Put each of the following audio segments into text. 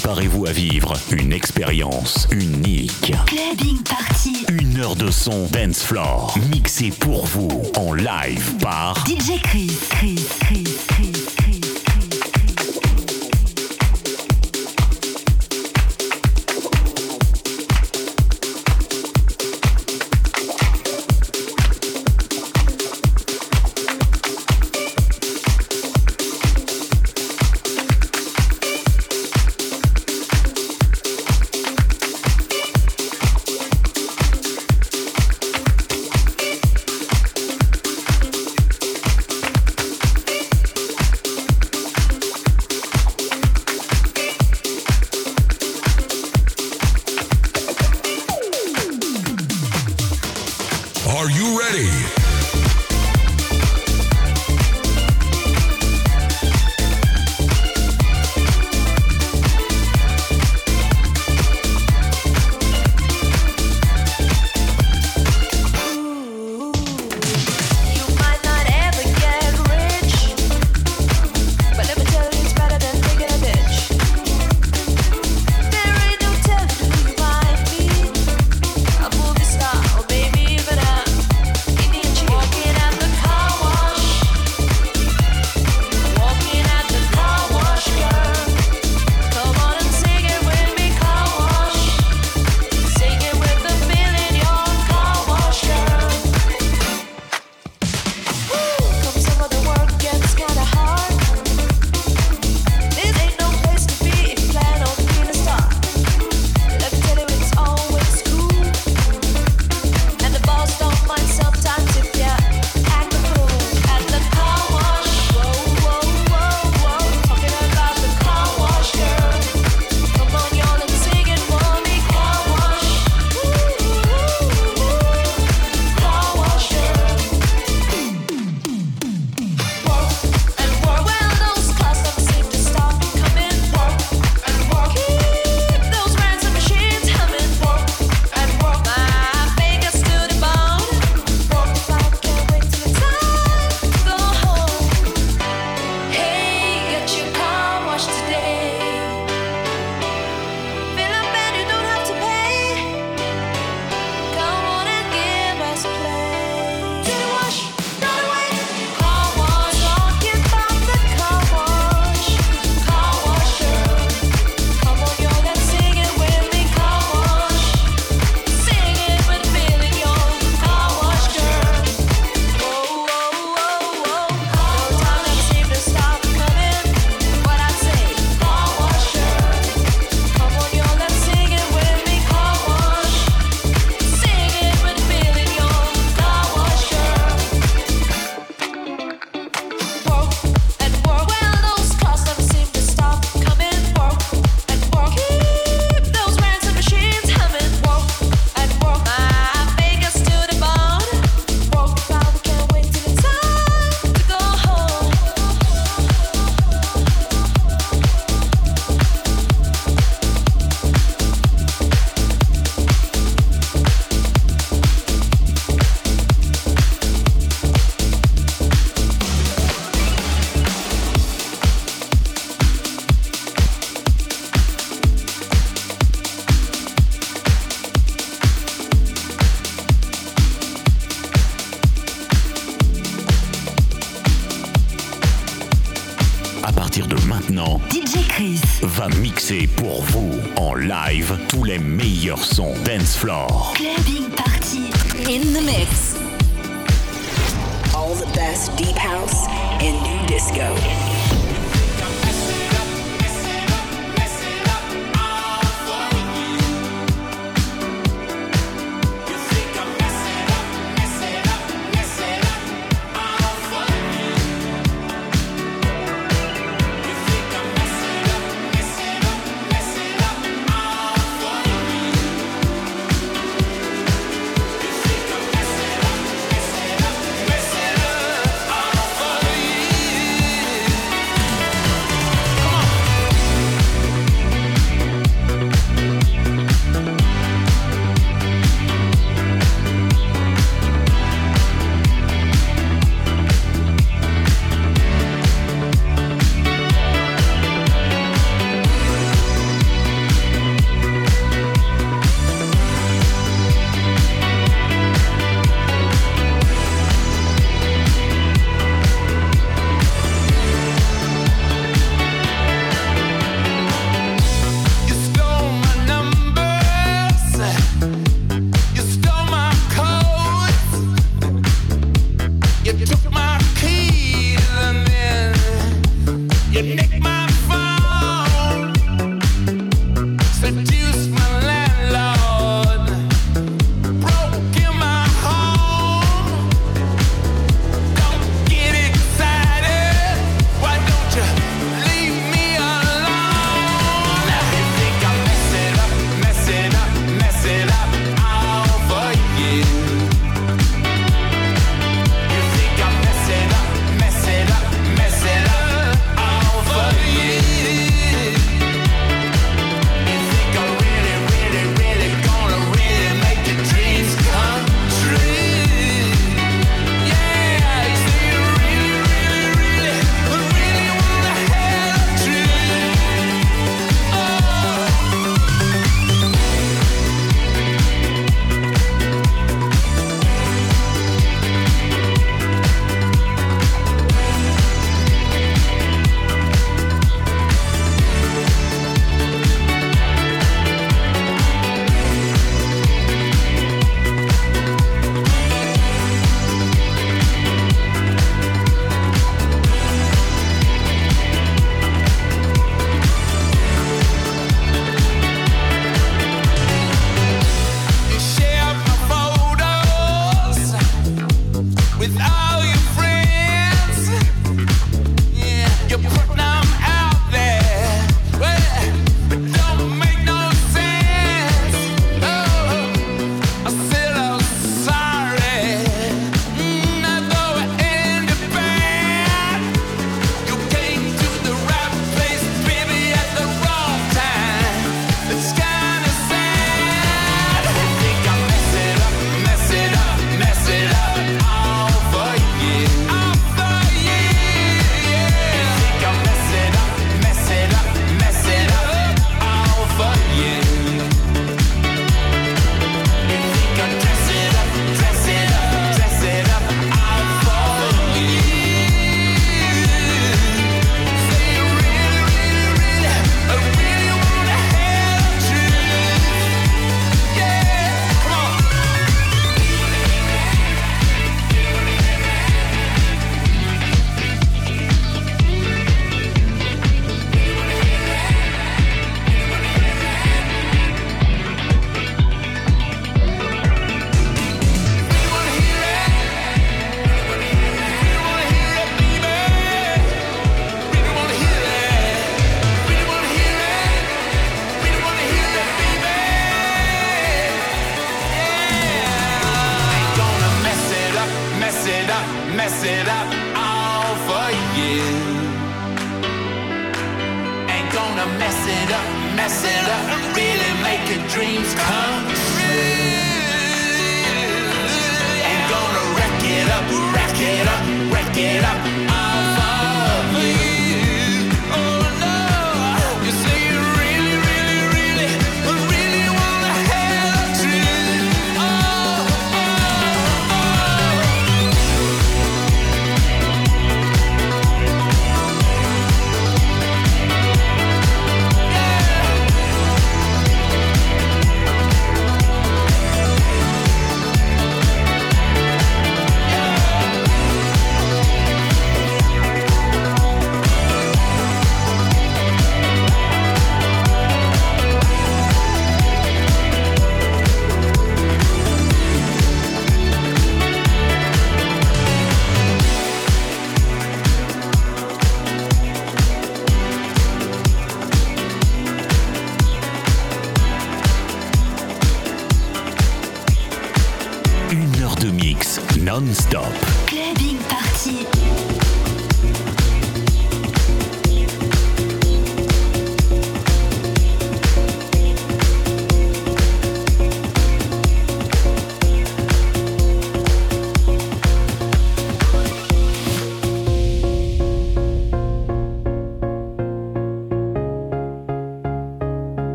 Préparez-vous à vivre une expérience unique. Clubbing Party. Une heure de son dance floor mixé pour vous en live par DJ Chris. Chris, Chris, Chris. mixer pour vous en live tous les meilleurs sons dance floor. Clubbing party in the mix. All the best deep house and new disco.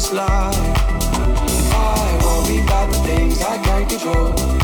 this life. I worry about the things I can't control.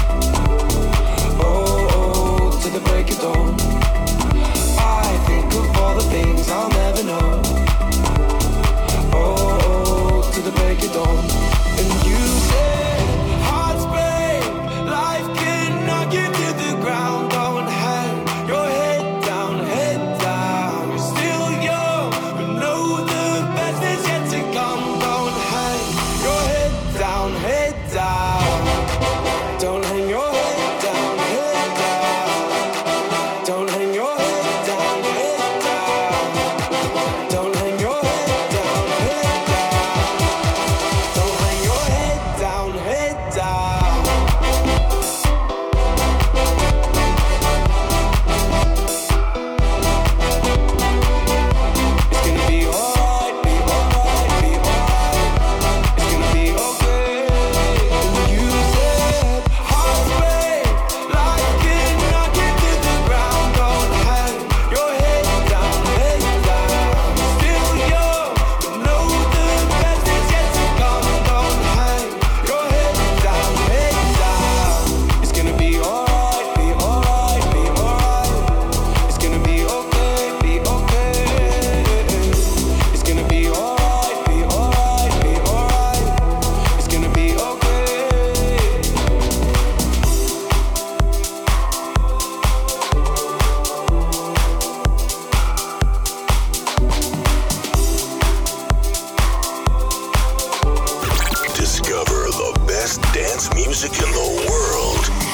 world.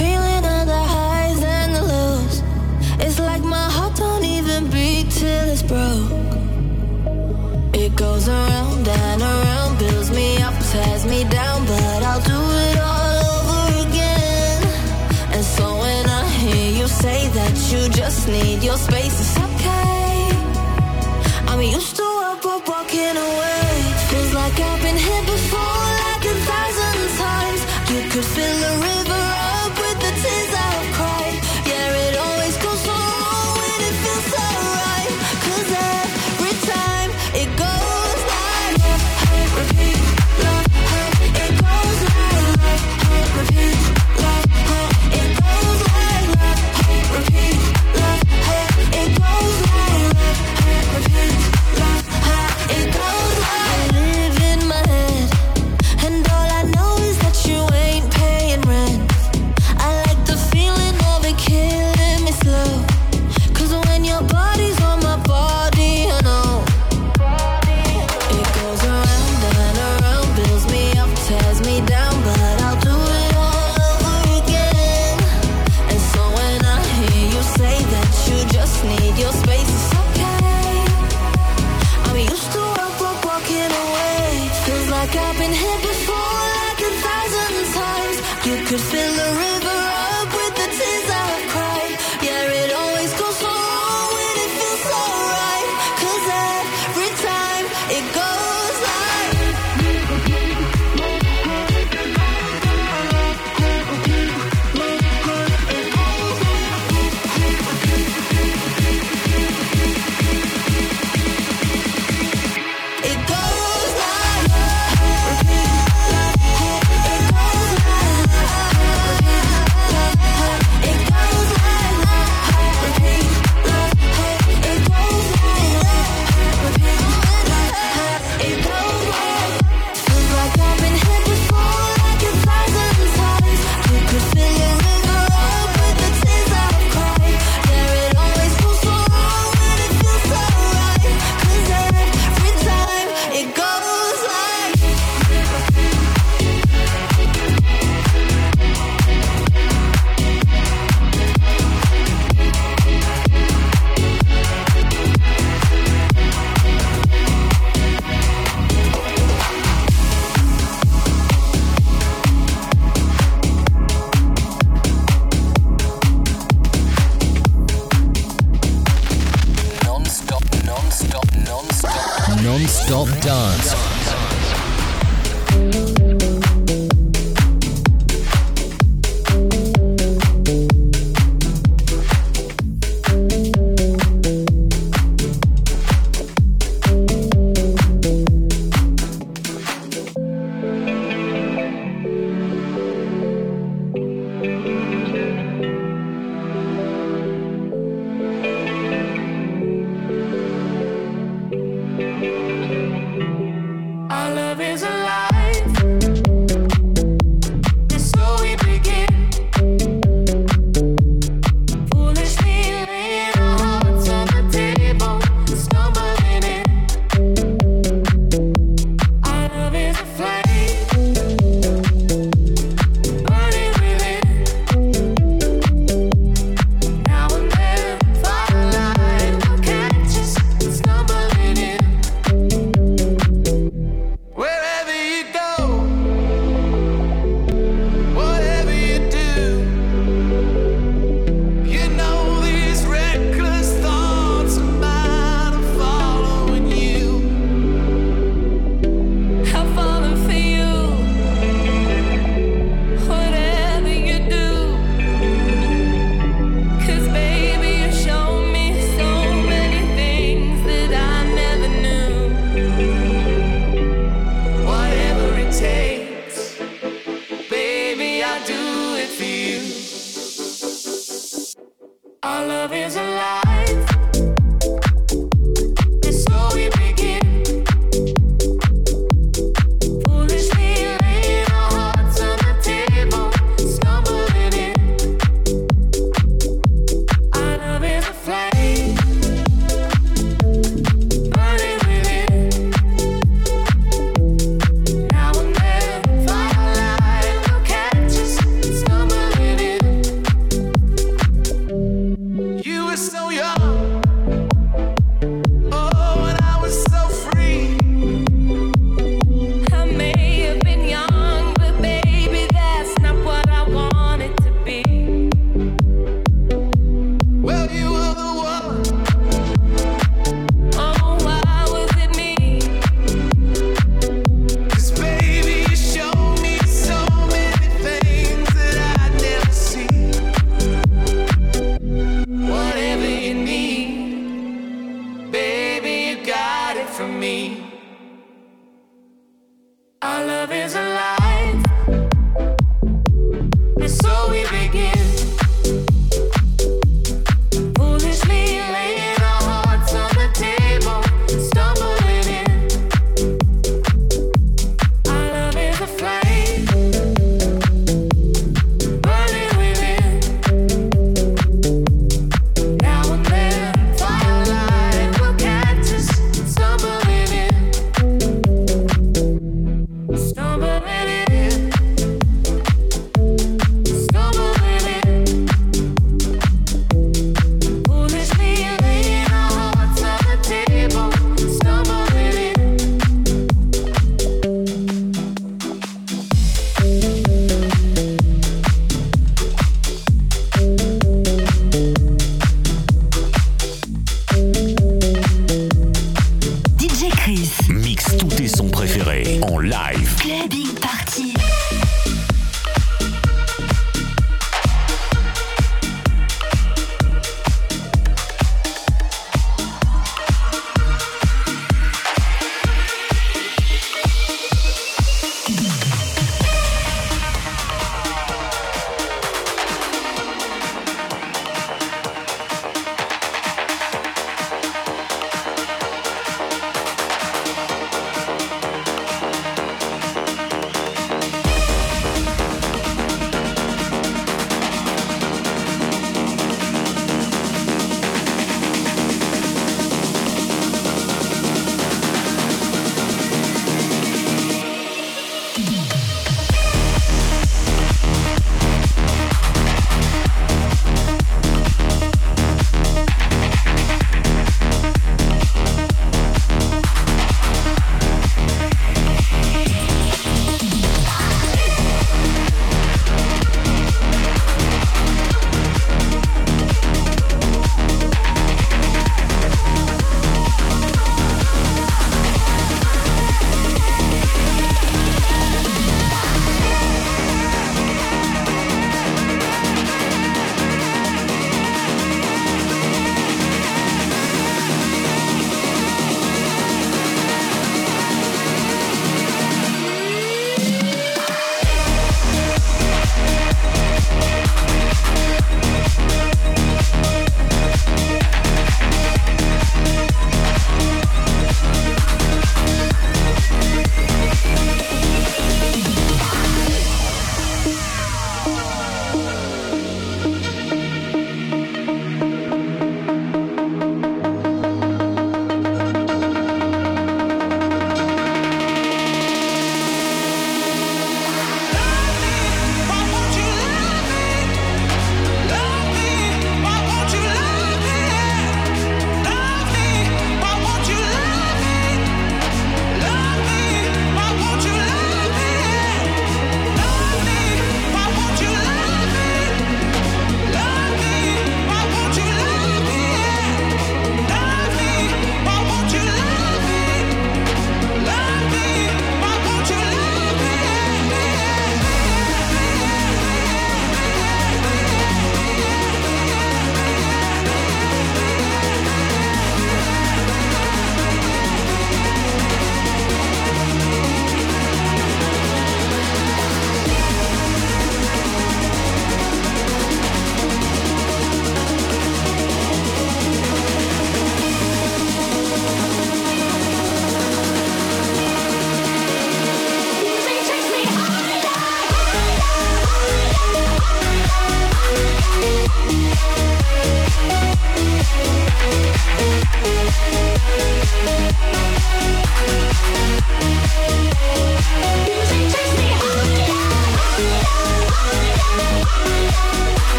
Feeling all the highs and the lows. It's like my heart don't even it's broke. It goes around and around, builds me up, tears me down, but I'll do it all over again. And so when I hear you say that you just need your space.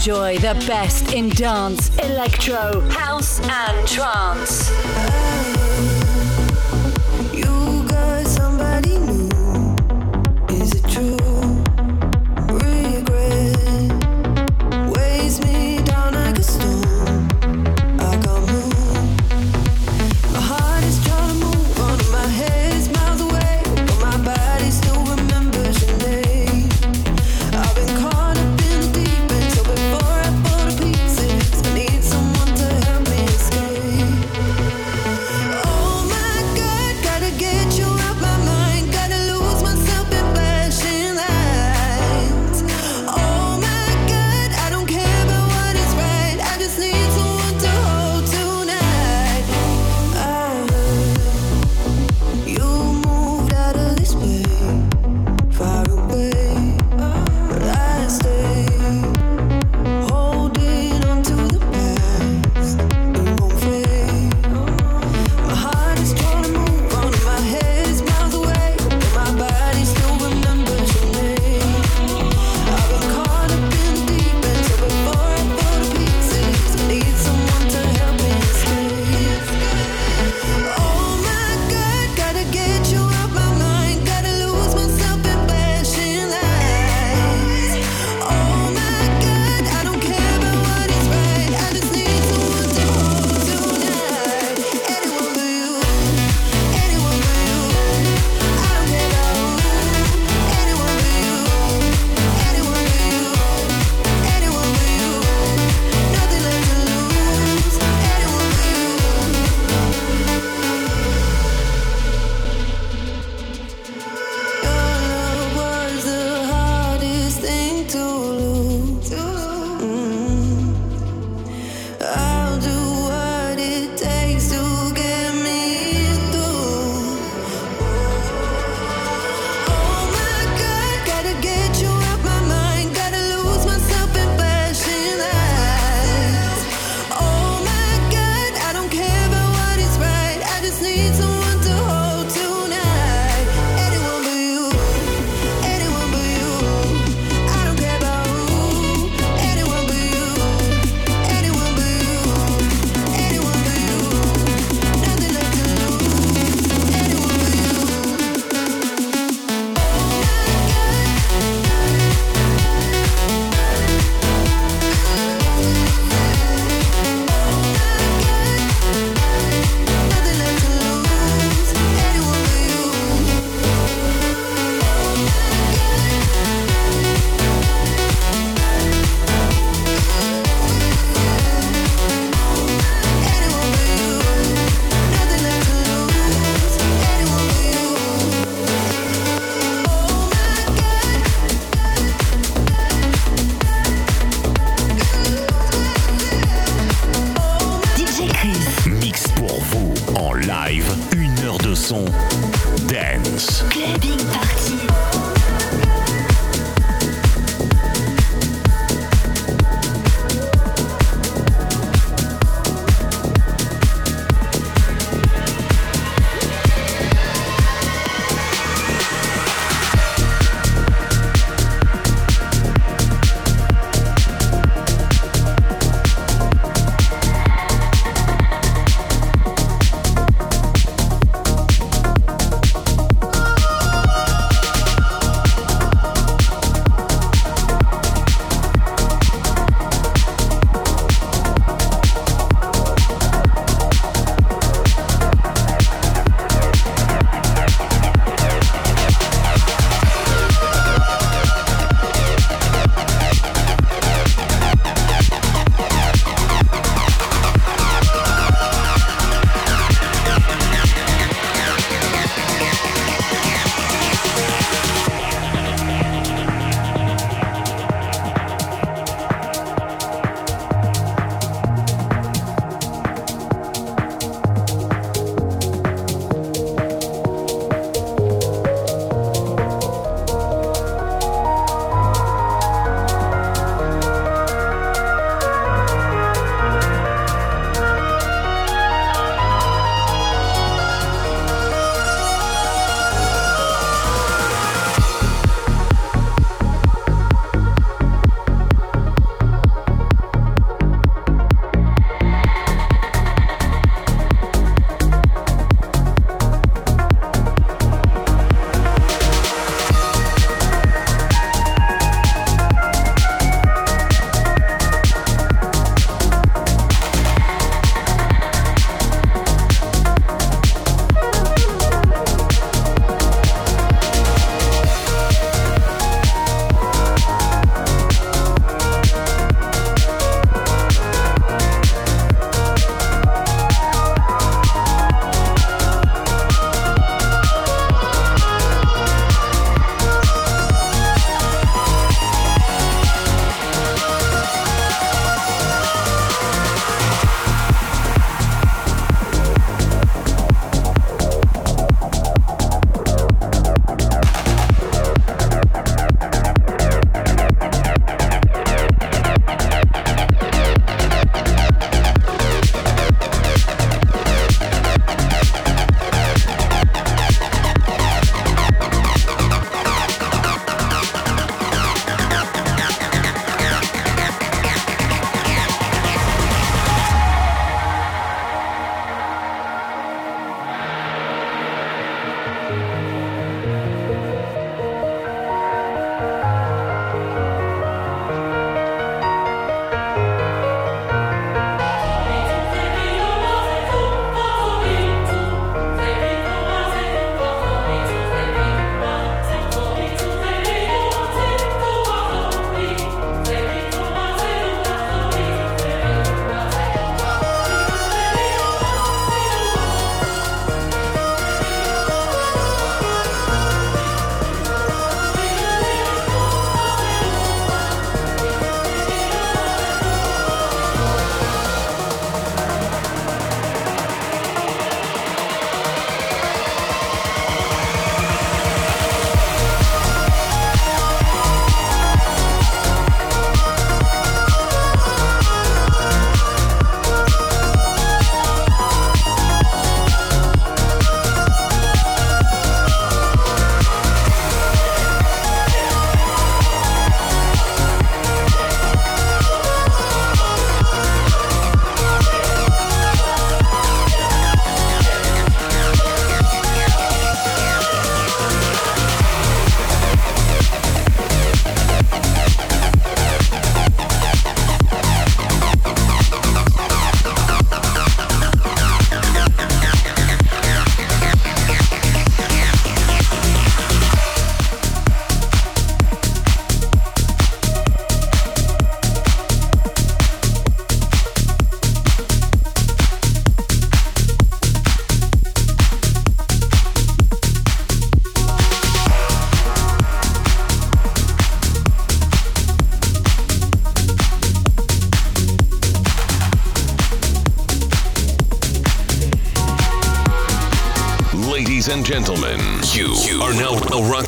Enjoy the best in dance, electro, house, and trance.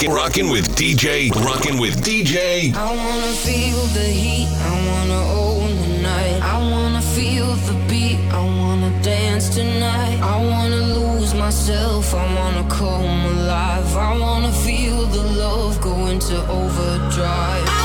Rocking, rocking with DJ, rocking with DJ. I wanna feel the heat, I wanna own the night. I wanna feel the beat, I wanna dance tonight. I wanna lose myself, I wanna come alive. I wanna feel the love go into overdrive.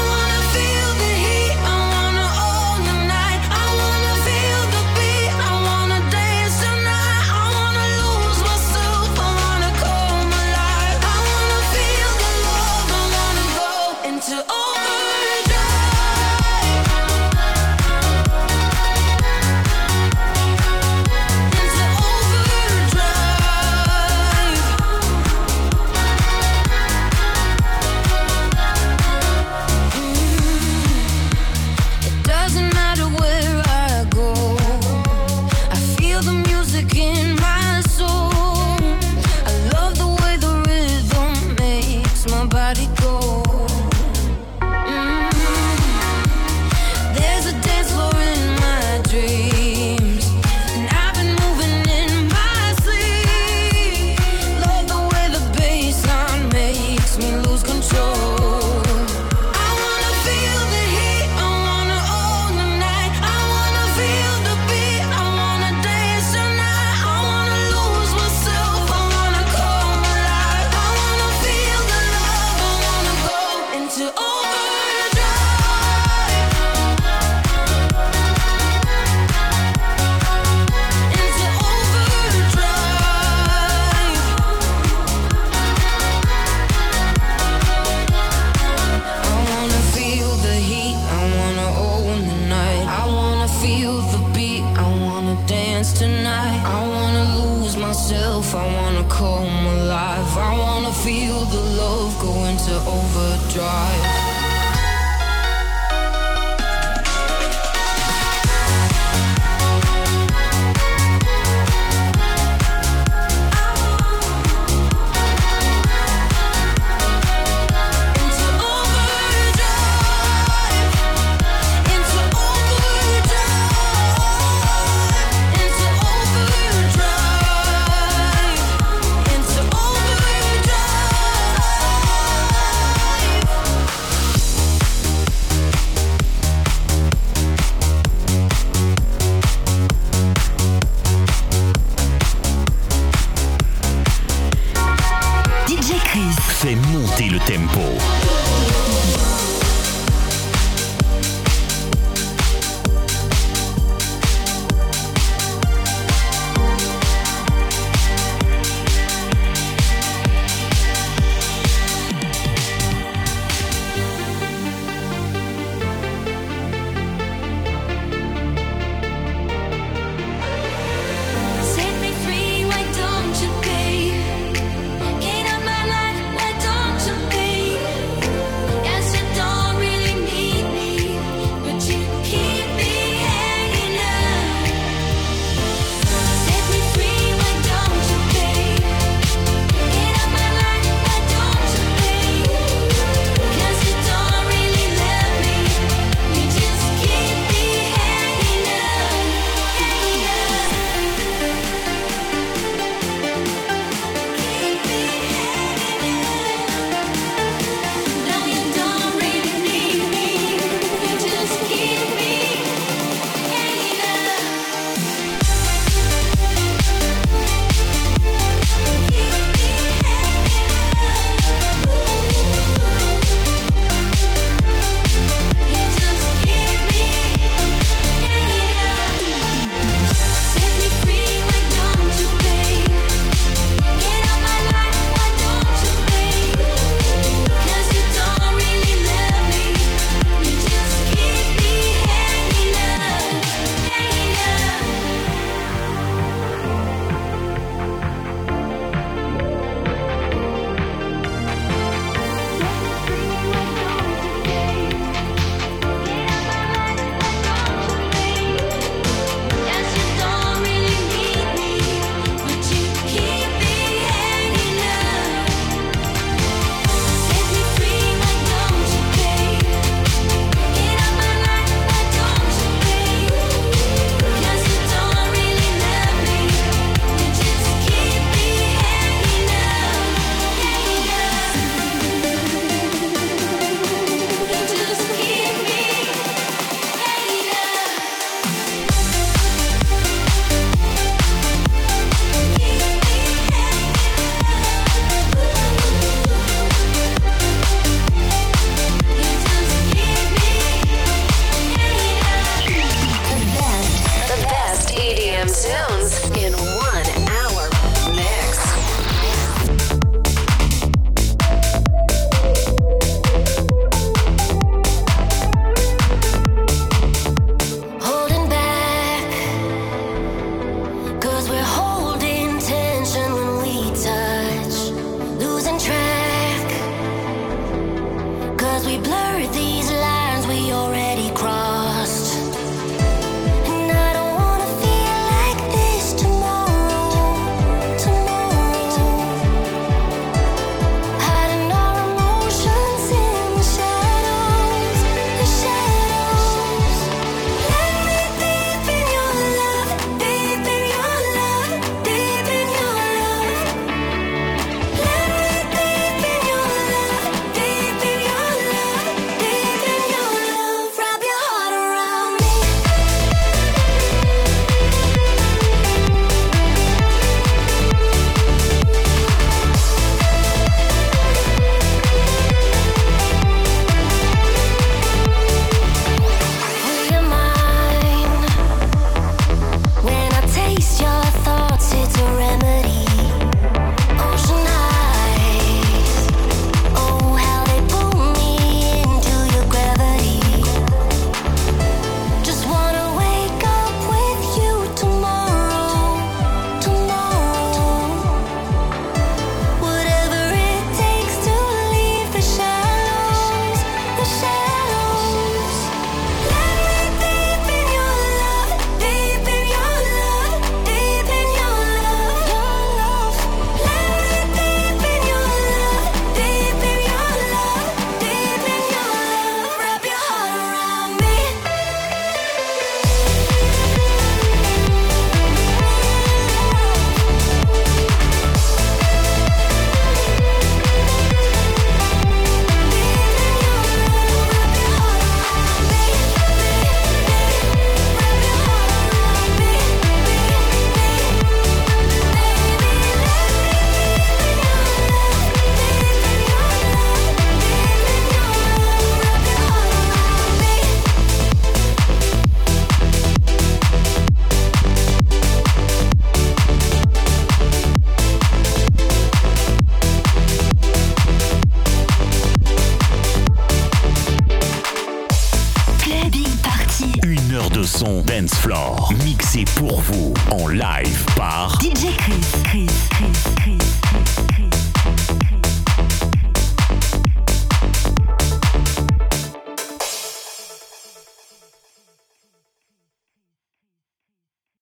Chris fait monter le tempo.